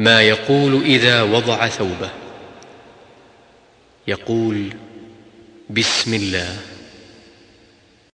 ما يقول إذا وضع ثوبه. يقول بسم الله.